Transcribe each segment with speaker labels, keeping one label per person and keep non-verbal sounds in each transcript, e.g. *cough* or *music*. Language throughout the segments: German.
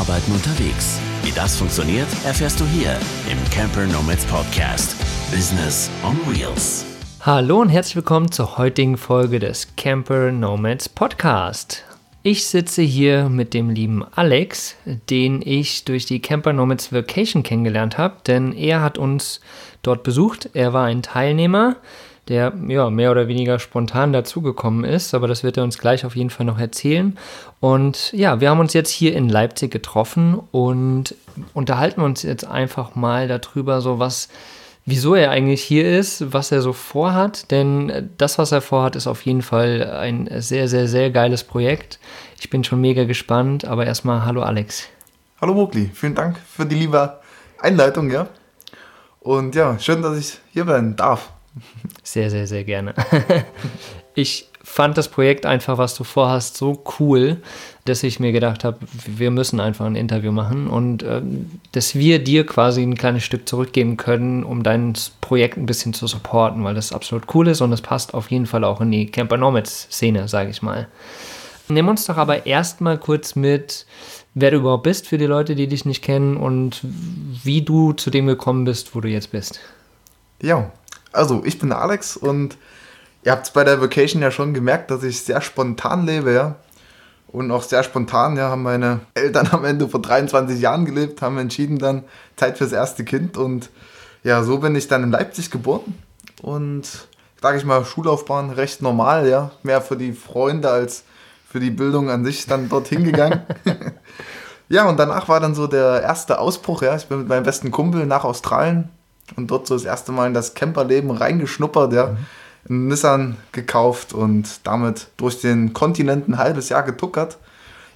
Speaker 1: Arbeiten unterwegs. Wie das funktioniert, erfährst du hier im Camper Nomads Podcast. Business on Wheels.
Speaker 2: Hallo und herzlich willkommen zur heutigen Folge des Camper Nomads Podcast. Ich sitze hier mit dem lieben Alex, den ich durch die Camper Nomads Vacation kennengelernt habe, denn er hat uns dort besucht. Er war ein Teilnehmer der ja mehr oder weniger spontan dazugekommen ist, aber das wird er uns gleich auf jeden Fall noch erzählen. Und ja, wir haben uns jetzt hier in Leipzig getroffen und unterhalten uns jetzt einfach mal darüber, so was, wieso er eigentlich hier ist, was er so vorhat, denn das, was er vorhat, ist auf jeden Fall ein sehr, sehr, sehr geiles Projekt. Ich bin schon mega gespannt, aber erstmal hallo Alex.
Speaker 3: Hallo Mogli, vielen Dank für die liebe Einleitung, ja. Und ja, schön, dass ich hier sein darf.
Speaker 2: Sehr, sehr, sehr gerne. *laughs* ich fand das Projekt einfach, was du vorhast, so cool, dass ich mir gedacht habe, wir müssen einfach ein Interview machen und äh, dass wir dir quasi ein kleines Stück zurückgeben können, um dein Projekt ein bisschen zu supporten, weil das absolut cool ist und es passt auf jeden Fall auch in die Camper Nomads Szene, sage ich mal. Nimm uns doch aber erstmal kurz mit, wer du überhaupt bist für die Leute, die dich nicht kennen und wie du zu dem gekommen bist, wo du jetzt bist.
Speaker 3: Ja, also ich bin Alex und ihr habt es bei der Vacation ja schon gemerkt, dass ich sehr spontan lebe, ja. Und auch sehr spontan, ja, haben meine Eltern am Ende vor 23 Jahren gelebt, haben entschieden dann Zeit fürs erste Kind und ja, so bin ich dann in Leipzig geboren und sage ich mal, Schullaufbahn recht normal, ja, mehr für die Freunde als für die Bildung an sich dann dorthin gegangen. *laughs* ja, und danach war dann so der erste Ausbruch, ja, ich bin mit meinem besten Kumpel nach Australien und dort so das erste Mal in das Camperleben reingeschnuppert, ja. Mhm. Einen Nissan gekauft und damit durch den Kontinent ein halbes Jahr getuckert.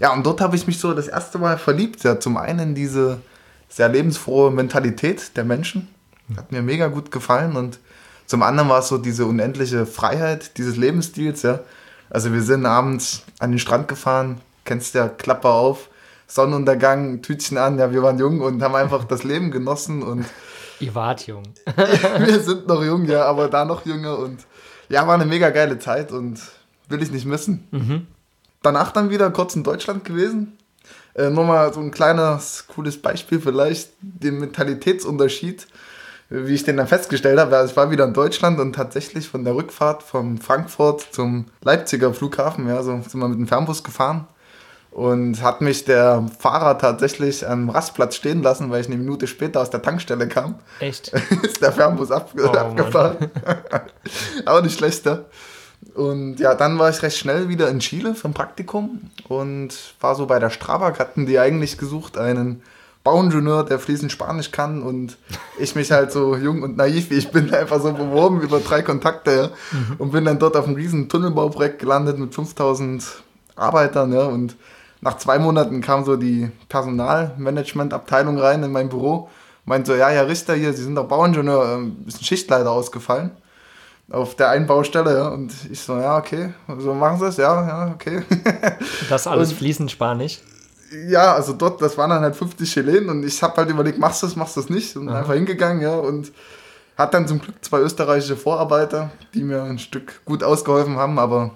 Speaker 3: Ja, und dort habe ich mich so das erste Mal verliebt. Ja, zum einen in diese sehr lebensfrohe Mentalität der Menschen. Hat mir mega gut gefallen. Und zum anderen war es so diese unendliche Freiheit dieses Lebensstils, ja. Also wir sind abends an den Strand gefahren, kennst ja, Klappe auf, Sonnenuntergang, Tütchen an, ja, wir waren jung und haben einfach das Leben genossen und
Speaker 2: Ihr wart jung. *laughs*
Speaker 3: wir sind noch jung, ja, aber da noch jünger und ja, war eine mega geile Zeit und will ich nicht missen. Mhm. Danach dann wieder kurz in Deutschland gewesen. Äh, Nochmal so ein kleines, cooles Beispiel vielleicht, den Mentalitätsunterschied, wie ich den dann festgestellt habe. Also ich war wieder in Deutschland und tatsächlich von der Rückfahrt von Frankfurt zum Leipziger Flughafen, ja, so sind wir mit dem Fernbus gefahren und hat mich der Fahrer tatsächlich am Rastplatz stehen lassen, weil ich eine Minute später aus der Tankstelle kam.
Speaker 2: Echt? *laughs*
Speaker 3: ist der Fernbus ab oh, abgefahren. *laughs* Aber nicht schlechter. Und ja, dann war ich recht schnell wieder in Chile für ein Praktikum und war so bei der Strabag, hatten die eigentlich gesucht, einen Bauingenieur, der fließend Spanisch kann und ich mich halt so jung und naiv wie ich bin, *laughs* einfach so beworben über drei Kontakte mhm. und bin dann dort auf einem riesen Tunnelbauprojekt gelandet mit 5000 Arbeitern ja, und nach zwei Monaten kam so die Personalmanagement-Abteilung rein in mein Büro. Meinte so, ja, Herr Richter, hier, Sie sind doch Bauingenieur, ähm, ist ein Schichtleiter ausgefallen. Auf der einen Baustelle, ja. Und ich so, ja, okay. So machen Sie es, ja, ja, okay. *laughs*
Speaker 2: Das alles und, fließend Spanisch?
Speaker 3: Ja, also dort, das waren dann halt 50 Chilenen und ich habe halt überlegt, machst du das, machst du das nicht? Und Aha. einfach hingegangen, ja. Und hat dann zum Glück zwei österreichische Vorarbeiter, die mir ein Stück gut ausgeholfen haben, aber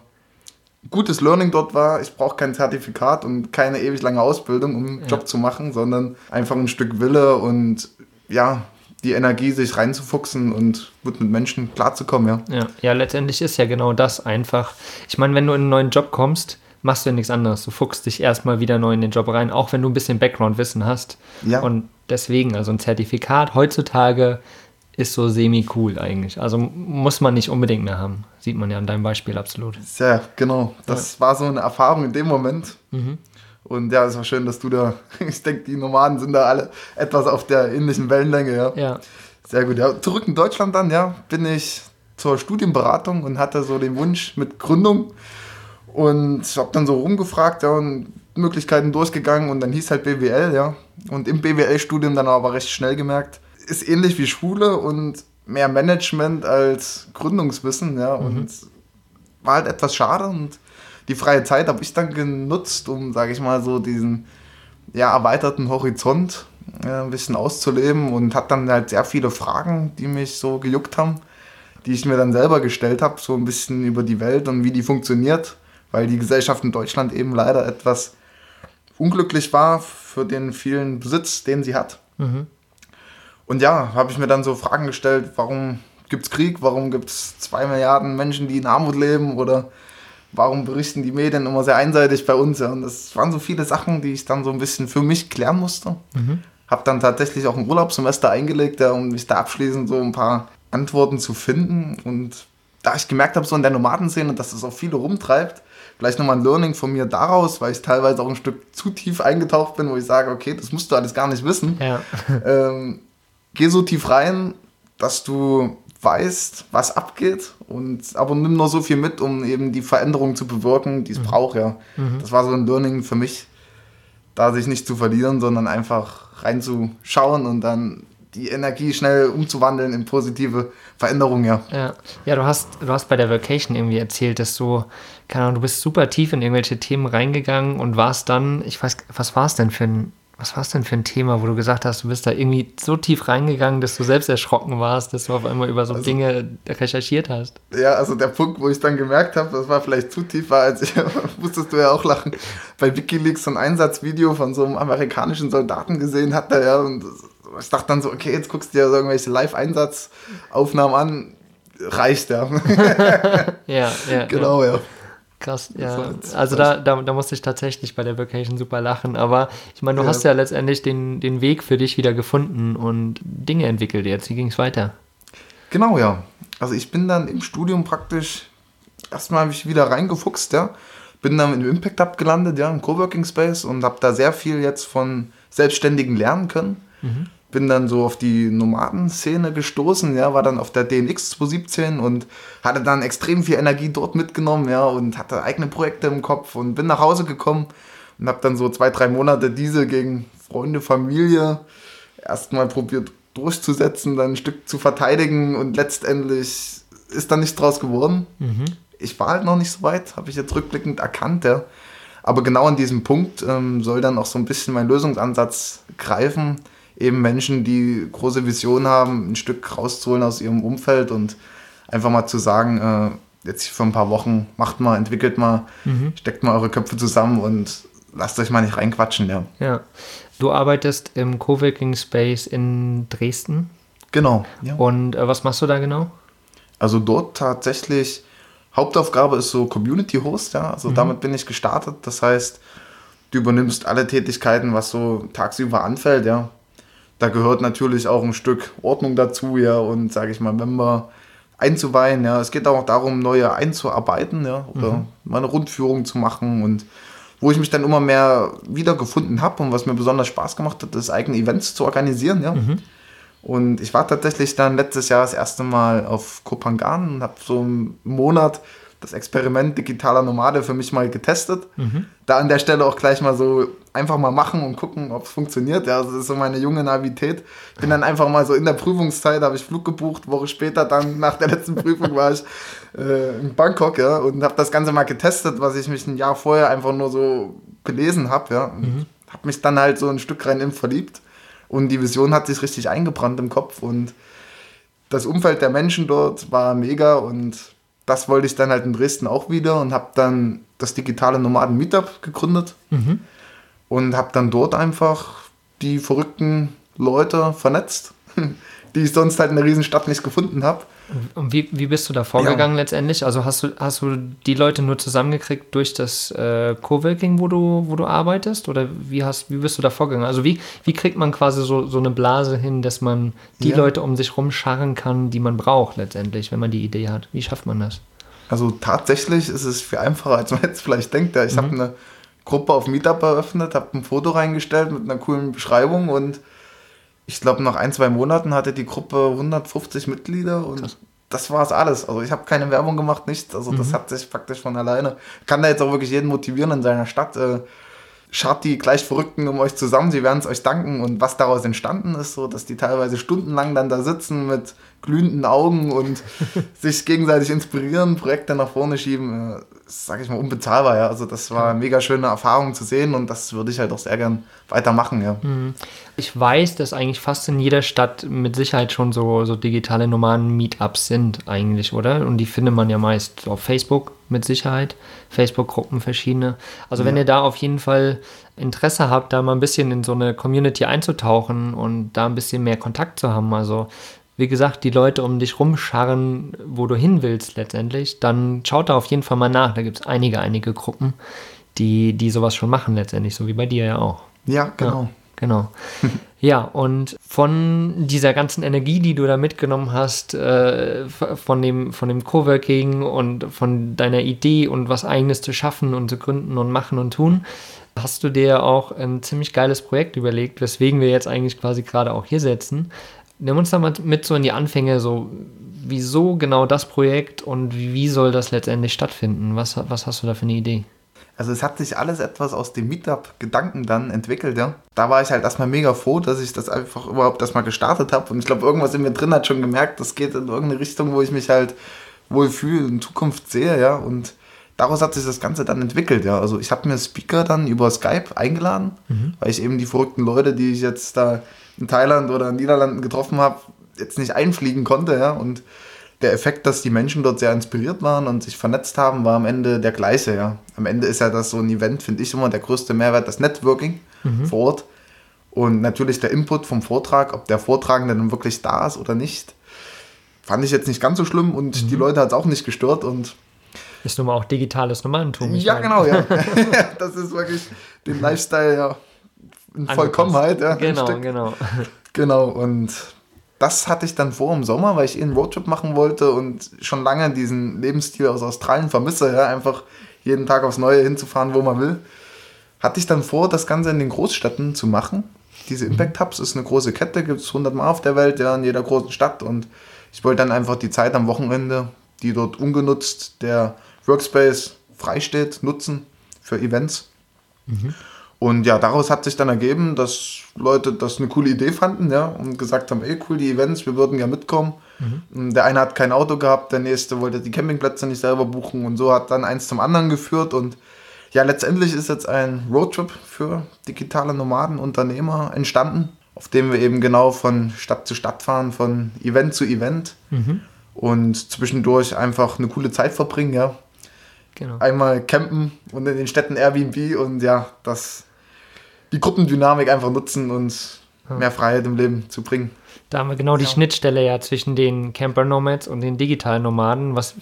Speaker 3: gutes Learning dort war, ich brauche kein Zertifikat und keine ewig lange Ausbildung, um einen ja. Job zu machen, sondern einfach ein Stück Wille und ja, die Energie, sich reinzufuchsen und gut mit Menschen klarzukommen, ja.
Speaker 2: ja. Ja, letztendlich ist ja genau das einfach. Ich meine, wenn du in einen neuen Job kommst, machst du ja nichts anderes. Du fuchst dich erstmal wieder neu in den Job rein, auch wenn du ein bisschen Background-Wissen hast. Ja. Und deswegen, also ein Zertifikat heutzutage ist so semi-cool eigentlich. Also muss man nicht unbedingt mehr haben. Sieht man ja an deinem Beispiel absolut.
Speaker 3: Ja, genau. Das ja. war so eine Erfahrung in dem Moment. Mhm. Und ja, es war schön, dass du da, *laughs* ich denke, die Nomaden sind da alle etwas auf der ähnlichen Wellenlänge, ja.
Speaker 2: Ja.
Speaker 3: Sehr gut. Ja, zurück in Deutschland dann, ja, bin ich zur Studienberatung und hatte so den Wunsch mit Gründung und habe dann so rumgefragt, ja, und Möglichkeiten durchgegangen und dann hieß halt BWL, ja. Und im BWL-Studium dann aber recht schnell gemerkt, ist ähnlich wie Schule und mehr Management als Gründungswissen, ja. Und mhm. war halt etwas schade und die freie Zeit habe ich dann genutzt, um, sage ich mal, so diesen ja, erweiterten Horizont ja, ein bisschen auszuleben und hat dann halt sehr viele Fragen, die mich so gejuckt haben, die ich mir dann selber gestellt habe, so ein bisschen über die Welt und wie die funktioniert, weil die Gesellschaft in Deutschland eben leider etwas unglücklich war für den vielen Besitz, den sie hat.
Speaker 2: Mhm.
Speaker 3: Und ja, habe ich mir dann so Fragen gestellt, warum gibt es Krieg, warum gibt es zwei Milliarden Menschen, die in Armut leben oder warum berichten die Medien immer sehr einseitig bei uns? Ja? Und das waren so viele Sachen, die ich dann so ein bisschen für mich klären musste.
Speaker 2: Mhm.
Speaker 3: Habe dann tatsächlich auch ein Urlaubssemester eingelegt, ja, um mich da abschließend so ein paar Antworten zu finden. Und da ich gemerkt habe, so in der Nomadenszene, dass das auch viele rumtreibt, vielleicht nochmal ein Learning von mir daraus, weil ich teilweise auch ein Stück zu tief eingetaucht bin, wo ich sage, okay, das musst du alles gar nicht wissen.
Speaker 2: Ja.
Speaker 3: Ähm, geh so tief rein, dass du weißt, was abgeht, und, aber nimm nur so viel mit, um eben die Veränderung zu bewirken, die es braucht, ja. Das war so ein Learning für mich, da sich nicht zu verlieren, sondern einfach reinzuschauen und dann die Energie schnell umzuwandeln in positive Veränderungen, ja.
Speaker 2: Ja, ja du, hast, du hast bei der Vacation irgendwie erzählt, dass du, keine Ahnung, du bist super tief in irgendwelche Themen reingegangen und warst dann, ich weiß, was war es denn für ein, was war es denn für ein Thema, wo du gesagt hast, du bist da irgendwie so tief reingegangen, dass du selbst erschrocken warst, dass du auf einmal über so
Speaker 3: Also-
Speaker 2: Dinge recherchiert hast?
Speaker 3: Ja, also der Punkt, wo ich dann gemerkt habe, das war vielleicht zu tief, war, als ich, *laughs* musstest du ja auch lachen, bei Wikileaks so ein Einsatzvideo von so einem amerikanischen Soldaten gesehen hatte, ja, und ich dachte dann so, okay, jetzt guckst du dir irgendwelche Live-Einsatzaufnahmen an, reicht ja. *laughs*
Speaker 2: Ja, ja.
Speaker 3: genau, ja.
Speaker 2: Krass, ja. Also da, da, da musste ich tatsächlich bei der Vacation super lachen. Aber ich meine, du
Speaker 3: Ja.
Speaker 2: hast ja letztendlich den, den Weg für dich wieder gefunden und Dinge entwickelt jetzt. Wie ging es weiter?
Speaker 3: Genau, ja. Also ich bin dann im Studium praktisch erstmal mich wieder reingefuchst, ja. Bin dann im Impact Hub gelandet, ja, im Coworking Space und habe da sehr viel jetzt von Selbstständigen lernen können. Bin dann so auf die Nomadenszene gestoßen, ja, war dann auf der DNX 2017 und hatte dann extrem viel Energie dort mitgenommen, ja, und hatte eigene Projekte im Kopf und bin nach Hause gekommen und habe dann so zwei, drei Monate diese gegen Freunde, Familie erstmal probiert durchzusetzen, dann ein Stück zu verteidigen und letztendlich ist dann nichts draus geworden. Ich war halt noch nicht so weit, habe ich jetzt rückblickend erkannt, ja. Aber genau an diesem Punkt ähm, soll dann auch so ein bisschen mein Lösungsansatz greifen. Eben Menschen, die große Visionen haben, ein Stück rauszuholen aus ihrem Umfeld und einfach mal zu sagen, äh, jetzt für ein paar Wochen, macht mal, entwickelt mal, steckt mal eure Köpfe zusammen und lasst euch mal nicht reinquatschen, ja.
Speaker 2: Ja. Du arbeitest im Coworking Space in Dresden.
Speaker 3: Genau. Ja.
Speaker 2: Und äh, was machst du da genau?
Speaker 3: Also dort tatsächlich Hauptaufgabe ist so Community Host, ja. Also damit bin ich gestartet. Das heißt, du übernimmst alle Tätigkeiten, was so tagsüber anfällt, ja. Da gehört natürlich auch ein Stück Ordnung dazu, ja, und sage ich mal, Member einzuweihen, ja. Es geht auch darum, neue einzuarbeiten, ja, oder mal eine Rundführung zu machen und wo ich mich dann immer mehr wiedergefunden habe und was mir besonders Spaß gemacht hat, ist eigene Events zu organisieren, ja. Und ich war tatsächlich dann letztes Jahr das erste Mal auf Kopangan und habe so einen Monat das Experiment digitaler Nomade für mich mal getestet. Da an der Stelle auch gleich mal so einfach mal machen und gucken, ob es funktioniert. Ja, das ist so meine junge Navität. Bin dann einfach mal so in der Prüfungszeit, habe ich Flug gebucht, Woche später dann *laughs* nach der letzten Prüfung war ich äh, in Bangkok, ja, und habe das Ganze mal getestet, was ich mich ein Jahr vorher einfach nur so gelesen habe, ja. Und habe mich dann halt so ein Stück rein in verliebt. Und die Vision hat sich richtig eingebrannt im Kopf und das Umfeld der Menschen dort war mega und das wollte ich dann halt in Dresden auch wieder und habe dann das digitale Nomaden Meetup gegründet und habe dann dort einfach die verrückten Leute vernetzt, *laughs* die ich sonst halt in der Riesenstadt nicht gefunden habe.
Speaker 2: Und wie, wie bist du da vorgegangen letztendlich? Also hast du, hast du die Leute nur zusammengekriegt durch das äh, Coworking, wo du, wo du arbeitest? Oder wie, hast, wie bist du da vorgegangen? Also wie, wie kriegt man quasi so, so eine Blase hin, dass man die
Speaker 3: Ja.
Speaker 2: Leute um sich rumscharren kann, die man braucht letztendlich, wenn man die Idee hat? Wie schafft man das?
Speaker 3: Also tatsächlich ist es viel einfacher, als man *laughs* jetzt vielleicht denkt. Ja, Ich habe eine Gruppe auf Meetup eröffnet, habe ein Foto reingestellt mit einer coolen Beschreibung und ich glaube, nach ein, zwei Monaten hatte die Gruppe 150 Mitglieder und das war es alles. Also ich habe keine Werbung gemacht, nichts. Also das hat sich praktisch von alleine. Kann da jetzt auch wirklich jeden motivieren in seiner Stadt. Äh, Schart die gleich Verrückten um euch zusammen, sie werden es euch danken. Und was daraus entstanden ist, so dass die teilweise stundenlang dann da sitzen mit glühenden Augen und *laughs* sich gegenseitig inspirieren, Projekte nach vorne schieben, äh, sage ich mal, unbezahlbar. Ja. Also das war eine mega schöne Erfahrung zu sehen und das würde ich halt auch sehr gern weitermachen. Ja.
Speaker 2: Mhm. Ich weiß, dass eigentlich fast in jeder Stadt mit Sicherheit schon so, so digitale normalen Meetups sind eigentlich, oder? Und die findet man ja meist auf Facebook mit Sicherheit. Facebook-Gruppen verschiedene. Also ja. wenn ihr da auf jeden Fall Interesse habt, da mal ein bisschen in so eine Community einzutauchen und da ein bisschen mehr Kontakt zu haben, also wie gesagt, die Leute um dich rumscharren, wo du hin willst letztendlich, dann schaut da auf jeden Fall mal nach. Da gibt es einige, einige Gruppen, die, die sowas schon machen letztendlich, so wie bei dir ja auch.
Speaker 3: Ja, genau.
Speaker 2: Ja, genau. *laughs* ja, und von dieser ganzen Energie, die du da mitgenommen hast, äh, von dem, von dem Coworking und von deiner Idee und was eigenes zu schaffen und zu gründen und machen und tun, hast du dir auch ein ziemlich geiles Projekt überlegt, weswegen wir jetzt eigentlich quasi gerade auch hier sitzen. Nimm uns da mal mit so in die Anfänge, so wieso genau das Projekt und wie soll das letztendlich stattfinden? Was, was hast du da für eine Idee?
Speaker 3: Also es hat sich alles etwas aus dem Meetup-Gedanken dann entwickelt, ja. Da war ich halt erstmal mega froh, dass ich das einfach überhaupt erstmal gestartet habe. Und ich glaube, irgendwas in mir drin hat schon gemerkt, das geht in irgendeine Richtung, wo ich mich halt wohl fühle, in Zukunft sehe, ja. Und daraus hat sich das Ganze dann entwickelt, ja. Also ich habe mir Speaker dann über Skype eingeladen, mhm. weil ich eben die verrückten Leute, die ich jetzt da in Thailand oder in den Niederlanden getroffen habe, jetzt nicht einfliegen konnte. Ja? Und der Effekt, dass die Menschen dort sehr inspiriert waren und sich vernetzt haben, war am Ende der gleiche. Ja? Am Ende ist ja das so ein Event, finde ich immer der größte Mehrwert, das Networking mhm. vor Ort. Und natürlich der Input vom Vortrag, ob der Vortragende dann wirklich da ist oder nicht, fand ich jetzt nicht ganz so schlimm und mhm. die Leute hat es auch nicht gestört. Und
Speaker 2: ist nun mal auch digitales Nomadentum.
Speaker 3: Ja, meine. genau, ja. *laughs* *laughs* das ist wirklich den Lifestyle, ja in Vollkommenheit. Ja,
Speaker 2: genau, genau. *laughs* *laughs*
Speaker 3: Genau, und das hatte ich dann vor im Sommer, weil ich eh einen Roadtrip machen wollte und schon lange diesen Lebensstil aus Australien vermisse, ja, einfach jeden Tag aufs Neue hinzufahren, wo man will. Hatte ich dann vor, das Ganze in den Großstädten zu machen. Diese mhm. Impact Hubs ist eine große Kette, gibt es 100 Mal auf der Welt, ja, in jeder großen Stadt. Und ich wollte dann einfach die Zeit am Wochenende, die dort ungenutzt der Workspace frei steht, nutzen für Events. Mhm. Und ja, daraus hat sich dann ergeben, dass Leute das eine coole Idee fanden, ja, und gesagt haben, ey, cool, die Events, wir würden ja mitkommen. Mhm. Der eine hat kein Auto gehabt, der nächste wollte die Campingplätze nicht selber buchen und so hat dann eins zum anderen geführt und ja, letztendlich ist jetzt ein Roadtrip für digitale Nomaden, Unternehmer entstanden, auf dem wir eben genau von Stadt zu Stadt fahren, von Event zu Event mhm. und zwischendurch einfach eine coole Zeit verbringen, ja. Genau. Einmal campen und in den Städten Airbnb und ja, das die Gruppendynamik einfach nutzen und mehr Freiheit im Leben zu bringen.
Speaker 2: Da haben wir genau die ja. Schnittstelle ja zwischen den Camper Nomads und den digitalen Nomaden, was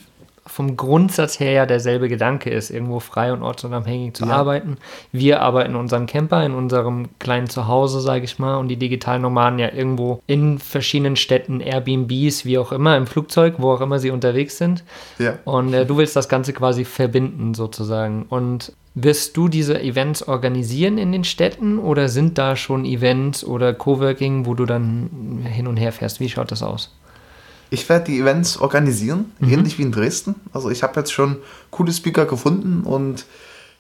Speaker 2: vom Grundsatz her ja derselbe Gedanke ist, irgendwo frei und ortsunabhängig zu ja. arbeiten. Wir aber in unserem Camper, in unserem kleinen Zuhause, sage ich mal, und die digitalen Nomaden ja irgendwo in verschiedenen Städten, Airbnbs, wie auch immer, im Flugzeug, wo auch immer sie unterwegs sind. Ja. Und äh, du willst das Ganze quasi verbinden sozusagen. Und wirst du diese Events organisieren in den Städten oder sind da schon Events oder Coworking, wo du dann hin und her fährst? Wie schaut das aus?
Speaker 3: Ich werde die Events organisieren, mhm. ähnlich wie in Dresden. Also ich habe jetzt schon coole Speaker gefunden und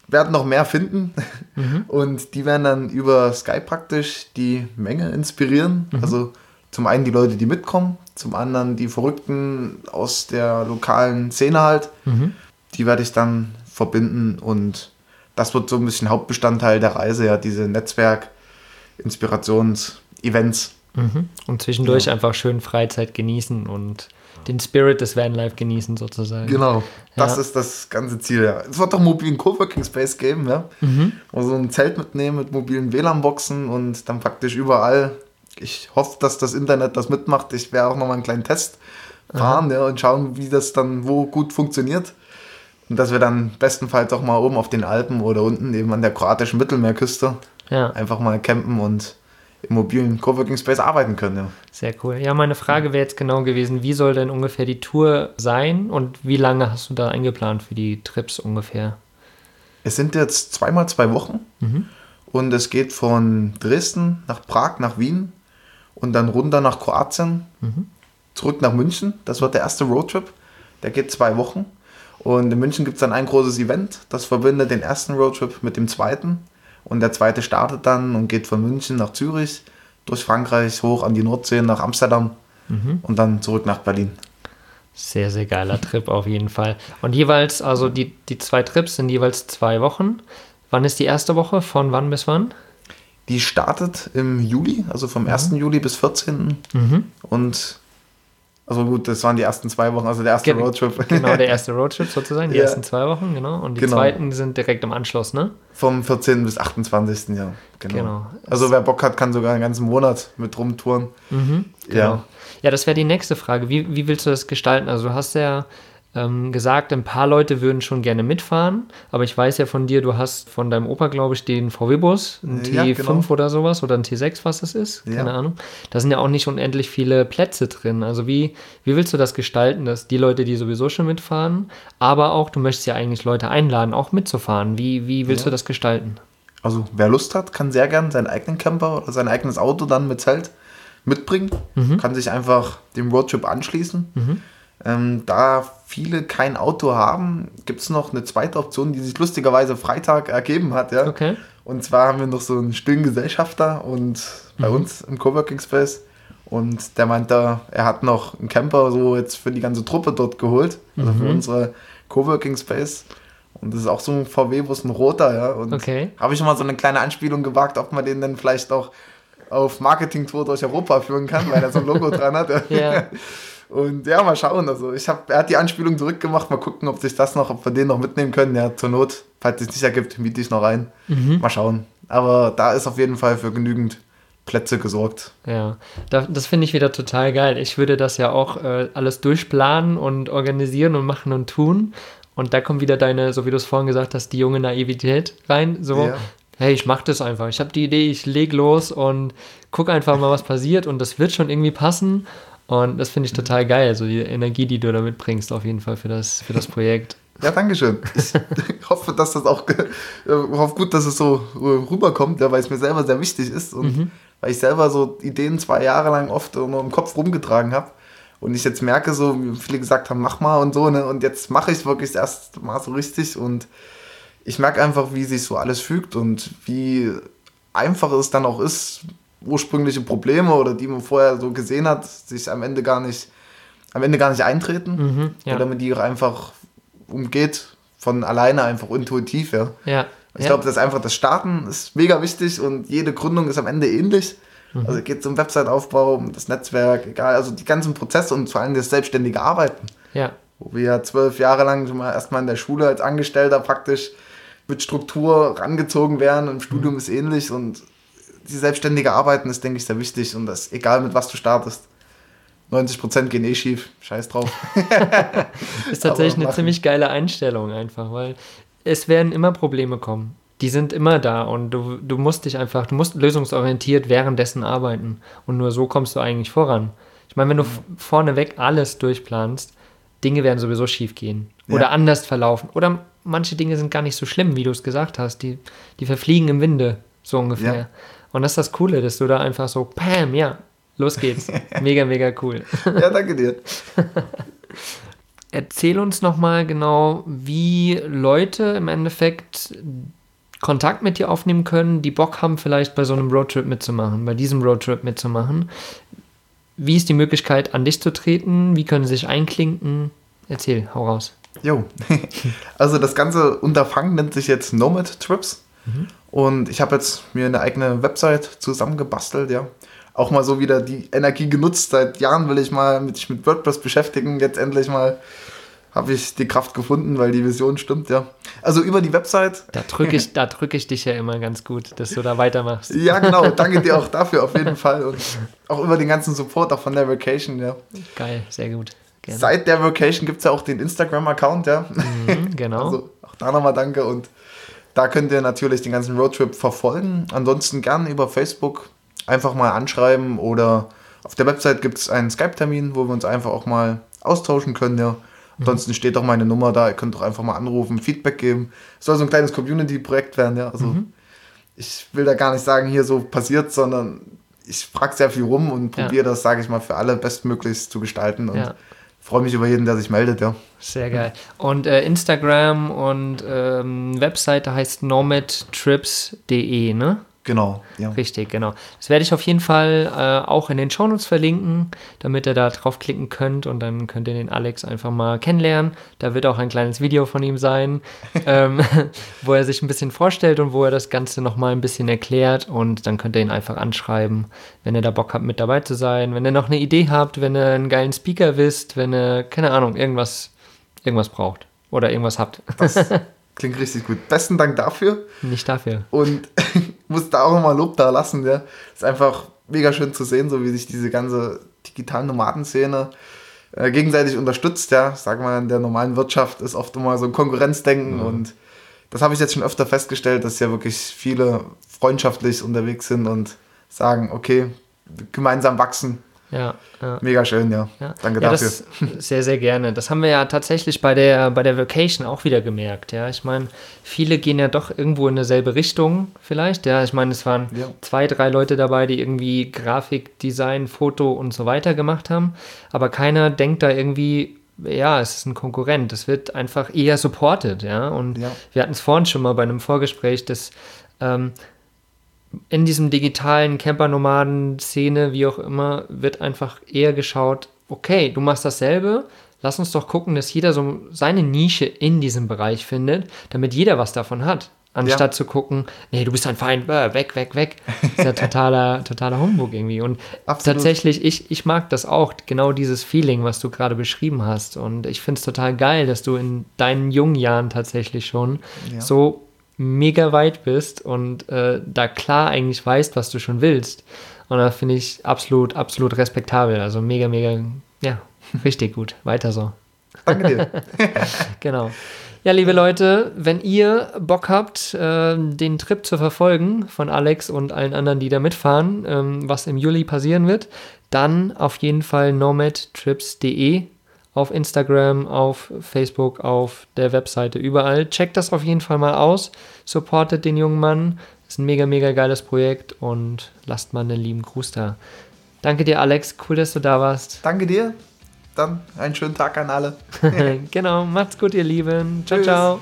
Speaker 3: werden noch mehr finden. Mhm. *laughs* Und die werden dann über Skype praktisch die Menge inspirieren. Mhm. Also zum einen die Leute, die mitkommen, zum anderen die Verrückten aus der lokalen Szene halt. Mhm. Die werde ich dann verbinden und das wird so ein bisschen Hauptbestandteil der Reise, ja, diese Netzwerk-Inspirations-Events.
Speaker 2: Mhm. Und zwischendurch ja. einfach schön Freizeit genießen und den Spirit des Vanlife genießen sozusagen.
Speaker 3: Genau, das ja. ist das ganze Ziel, ja. Es wird doch mobilen Coworking Space geben, ja. Mhm. Also ein Zelt mitnehmen mit mobilen WLAN-Boxen und dann praktisch überall. Ich hoffe, dass das Internet das mitmacht. Ich werde auch noch mal einen kleinen Test fahren ja, und schauen, wie das dann wo gut funktioniert. Und dass wir dann bestenfalls auch mal oben auf den Alpen oder unten eben an der kroatischen Mittelmeerküste ja. einfach mal campen und im mobilen Coworking Space arbeiten können. Ja.
Speaker 2: Sehr cool. Ja, meine Frage wäre jetzt genau gewesen, wie soll denn ungefähr die Tour sein und wie lange hast du da eingeplant für die Trips ungefähr?
Speaker 3: Es sind jetzt zweimal zwei Wochen mhm. und es geht von Dresden nach Prag, nach Wien und dann runter nach Kroatien, mhm. zurück nach München. Das wird der erste Roadtrip. Der geht zwei Wochen. Und in München gibt es dann ein großes Event, das verbindet den ersten Roadtrip mit dem zweiten. Und der zweite startet dann und geht von München nach Zürich, durch Frankreich hoch an die Nordsee nach Amsterdam mhm. und dann zurück nach Berlin.
Speaker 2: Sehr, sehr geiler Trip auf jeden Fall. Und jeweils, also die, die zwei Trips sind jeweils zwei Wochen. Wann ist die erste Woche? Von wann bis wann?
Speaker 3: Die startet im Juli, also vom 1. Mhm. Juli bis 14. Mhm. Und also gut, das waren die ersten zwei Wochen, also der erste Ge Roadtrip.
Speaker 2: Genau, der erste *laughs* Roadtrip sozusagen, die ja. ersten zwei Wochen, genau. Und die genau. zweiten sind direkt im Anschluss, ne?
Speaker 3: Vom 14. bis 28. ja. Genau. genau. Also wer Bock hat, kann sogar einen ganzen Monat mit rumtouren.
Speaker 2: Mhm, genau. Ja, ja das wäre die nächste Frage. Wie, wie willst du das gestalten? Also du hast ja ähm, gesagt, ein paar Leute würden schon gerne mitfahren, aber ich weiß ja von dir, du hast von deinem Opa, glaube ich, den VW-Bus, ein ja, T5 genau. oder sowas oder ein T6, was das ist, keine ja. Ahnung. Da sind ja auch nicht unendlich viele Plätze drin. Also wie, wie willst du das gestalten, dass die Leute, die sowieso schon mitfahren, aber auch, du möchtest ja eigentlich Leute einladen, auch mitzufahren. Wie, wie willst ja. du das gestalten?
Speaker 3: Also wer Lust hat, kann sehr gern seinen eigenen Camper oder sein eigenes Auto dann mit Zelt mitbringen, mhm. kann sich einfach dem Roadtrip anschließen. Mhm. Ähm, da viele kein Auto haben, gibt es noch eine zweite Option, die sich lustigerweise Freitag ergeben hat. Ja?
Speaker 2: Okay.
Speaker 3: Und zwar haben wir noch so einen stillen Gesellschafter und bei mhm. uns im Coworking Space. Und der meinte, er hat noch einen Camper so jetzt für die ganze Truppe dort geholt, also mhm. für unsere Coworking Space. Und das ist auch so ein VW-Bus, ein roter, ja. Und
Speaker 2: okay.
Speaker 3: habe ich schon mal so eine kleine Anspielung gewagt, ob man den dann vielleicht auch auf Marketing-Tour durch Europa führen kann, weil er so ein Logo *laughs* dran hat.
Speaker 2: Ja.
Speaker 3: Und ja, mal schauen. Also ich habe, er hat die Anspielung zurückgemacht. Mal gucken, ob sich das noch, ob wir den noch mitnehmen können. Ja, zur Not, falls es nicht ergibt, miete ich noch rein. Mhm. Mal schauen. Aber da ist auf jeden Fall für genügend Plätze gesorgt.
Speaker 2: Ja, das finde ich wieder total geil. Ich würde das ja auch äh, alles durchplanen und organisieren und machen und tun. Und da kommt wieder deine, so wie du es vorhin gesagt hast, die junge Naivität rein. So, ja. hey, ich mache das einfach. Ich habe die Idee, ich leg los und gucke einfach mal, was passiert und das wird schon irgendwie passen. Und das finde ich total geil, so die Energie, die du da mitbringst, auf jeden Fall für das, für das Projekt. *laughs*
Speaker 3: Ja, danke schön. Ich *laughs* hoffe, dass das auch, äh, hoffe gut, dass es so rüberkommt, ja, weil es mir selber sehr wichtig ist und mhm. weil ich selber so Ideen zwei Jahre lang oft nur im Kopf rumgetragen habe. Und ich jetzt merke, so wie viele gesagt haben, mach mal und so, ne? Und jetzt mache ich es wirklich das erste Mal so richtig und ich merke einfach, wie sich so alles fügt und wie einfach es dann auch ist, ursprüngliche Probleme oder die man vorher so gesehen hat, sich am Ende gar nicht, am Ende gar nicht eintreten. Mhm, ja. Oder man die auch einfach umgeht von alleine einfach intuitiv, ja.
Speaker 2: ja.
Speaker 3: Ich ja. glaube, das einfach das Starten ist mega wichtig und jede Gründung ist am Ende ähnlich. Mhm. Also geht es um Website-Aufbau, um das Netzwerk, egal, also die ganzen Prozesse und vor allem das selbstständige Arbeiten.
Speaker 2: Ja.
Speaker 3: Wo wir ja zwölf Jahre lang schon mal erstmal in der Schule als Angestellter praktisch mit Struktur rangezogen werden. Im Studium mhm. ist ähnlich und die selbstständige Arbeiten ist, denke ich, sehr wichtig und das, egal mit was du startest. 90% gehen eh schief, scheiß drauf. *laughs*
Speaker 2: ist tatsächlich eine ziemlich geile Einstellung einfach, weil es werden immer Probleme kommen. Die sind immer da und du, du musst dich einfach, du musst lösungsorientiert währenddessen arbeiten und nur so kommst du eigentlich voran. Ich meine, wenn du mhm. vorneweg alles durchplanst, Dinge werden sowieso schief gehen oder ja. anders verlaufen oder manche Dinge sind gar nicht so schlimm, wie du es gesagt hast. Die, die verfliegen im Winde, so ungefähr. Ja. Und das ist das Coole, dass du da einfach so, Pam, ja, los geht's. *laughs* Mega, mega cool.
Speaker 3: ja, danke dir. *laughs*
Speaker 2: Erzähl uns nochmal genau, wie Leute im Endeffekt Kontakt mit dir aufnehmen können, die Bock haben, vielleicht bei so einem Roadtrip mitzumachen, bei diesem Roadtrip mitzumachen. Wie ist die Möglichkeit, an dich zu treten? Wie können sie sich einklinken? Erzähl, hau raus.
Speaker 3: Jo, *laughs* also das ganze Unterfangen nennt sich jetzt Nomad Trips. Mhm. Und ich habe jetzt mir eine eigene Website zusammengebastelt, ja. Auch mal so wieder die Energie genutzt. Seit Jahren will ich mal mich mit WordPress beschäftigen. Jetzt endlich mal habe ich die Kraft gefunden, weil die Vision stimmt, ja. Also über die Website.
Speaker 2: Da drücke ich, *laughs* drück ich dich ja immer ganz gut, dass du da weitermachst.
Speaker 3: ja, genau. *laughs* Danke dir auch dafür auf jeden Fall. Und auch über den ganzen Support, auch von der Vacation, ja.
Speaker 2: Geil, sehr gut.
Speaker 3: Gerne. Seit der Vacation gibt es ja auch den Instagram-Account, ja.
Speaker 2: Mhm, genau. *laughs*
Speaker 3: Also auch da nochmal danke und da könnt ihr natürlich den ganzen Roadtrip verfolgen. Ansonsten gerne über Facebook einfach mal anschreiben oder auf der Website gibt es einen Skype-Termin, wo wir uns einfach auch mal austauschen können. Ja. Ansonsten steht auch meine Nummer da. Ihr könnt auch einfach mal anrufen, Feedback geben. Es soll so ein kleines Community-Projekt werden. Ja. Also mhm. ich will da gar nicht sagen, hier so passiert, sondern ich frage sehr viel rum und probiere ja. das, sage ich mal, für alle bestmöglichst zu gestalten. Und ja freue mich über jeden, der sich meldet, ja.
Speaker 2: Sehr geil. Und äh, Instagram und ähm, Webseite heißt nomadtrips.de, ne?
Speaker 3: Genau, ja.
Speaker 2: Richtig, genau. Das werde ich auf jeden Fall äh, auch in den Shownotes verlinken, damit ihr da draufklicken könnt und dann könnt ihr den Alex einfach mal kennenlernen. Da wird auch ein kleines Video von ihm sein, *laughs* ähm, *laughs* wo er sich ein bisschen vorstellt und wo er das Ganze nochmal ein bisschen erklärt und dann könnt ihr ihn einfach anschreiben, wenn ihr da Bock habt, mit dabei zu sein. Wenn ihr noch eine Idee habt, wenn ihr einen geilen Speaker wisst, wenn ihr, keine Ahnung, irgendwas, irgendwas braucht oder irgendwas habt.
Speaker 3: Das *laughs* klingt richtig gut. Besten Dank dafür.
Speaker 2: Nicht dafür.
Speaker 3: Und *laughs* muss da auch nochmal Lob da lassen. Ja. Ist einfach mega schön zu sehen, so wie sich diese ganze digitalen Nomadenszene äh, gegenseitig unterstützt. Ja, sag mal, in der normalen Wirtschaft ist oft immer so ein Konkurrenzdenken
Speaker 2: Mhm.
Speaker 3: und das habe ich jetzt schon öfter festgestellt, dass ja wirklich viele freundschaftlich unterwegs sind und sagen, okay, gemeinsam wachsen.
Speaker 2: Ja, ja.
Speaker 3: Mega schön, ja.
Speaker 2: Ja.
Speaker 3: Danke
Speaker 2: ja,
Speaker 3: dafür. *laughs*
Speaker 2: Sehr, sehr gerne. Das haben wir ja tatsächlich bei der, bei der Vacation auch wieder gemerkt. Ja, ich meine, viele gehen ja doch irgendwo in dieselbe Richtung vielleicht. Ja, ich meine, es waren
Speaker 3: Ja.
Speaker 2: zwei, drei Leute dabei, die irgendwie Grafik, Design, Foto und so weiter gemacht haben. Aber keiner denkt da irgendwie, ja, es ist ein Konkurrent. Es wird einfach eher supported. Ja, und
Speaker 3: Ja.
Speaker 2: wir hatten es vorhin schon mal bei einem Vorgespräch, dass ähm, in diesem digitalen Camper-Nomaden-Szene, wie auch immer, wird einfach eher geschaut, okay, du machst dasselbe, lass uns doch gucken, dass jeder so seine Nische in diesem Bereich findet, damit jeder was davon hat. Anstatt zu gucken, nee, du bist ein Feind, weg, weg, weg. Das ist ja totaler, *laughs* totaler Humbug irgendwie. Und
Speaker 3: Absolut.
Speaker 2: tatsächlich, ich, ich mag das auch, genau dieses Feeling, was du gerade beschrieben hast. Und ich finde es total geil, dass du in deinen jungen Jahren tatsächlich schon
Speaker 3: Ja.
Speaker 2: so mega weit bist und äh, da klar eigentlich weißt, was du schon willst. Und das finde ich absolut, absolut respektabel. Also mega, mega, ja, *laughs* richtig gut. Weiter so.
Speaker 3: Danke dir. *laughs*
Speaker 2: Genau. Ja, liebe Leute, wenn ihr Bock habt, äh, den Trip zu verfolgen von Alex und allen anderen, die da mitfahren, ähm, was im Juli passieren wird, dann auf jeden Fall nomadtrips.de auf Instagram, auf Facebook, auf der Webseite, überall. Checkt das auf jeden Fall mal aus. Supportet den jungen Mann. Ist ein mega, mega geiles Projekt und lasst mal einen lieben Gruß da. Danke dir, Alex. Cool, dass du da warst.
Speaker 3: Danke dir. Dann einen schönen Tag an alle. *laughs* *laughs*
Speaker 2: genau, macht's gut, ihr Lieben. Ciao,
Speaker 3: Tschüss.
Speaker 2: ciao.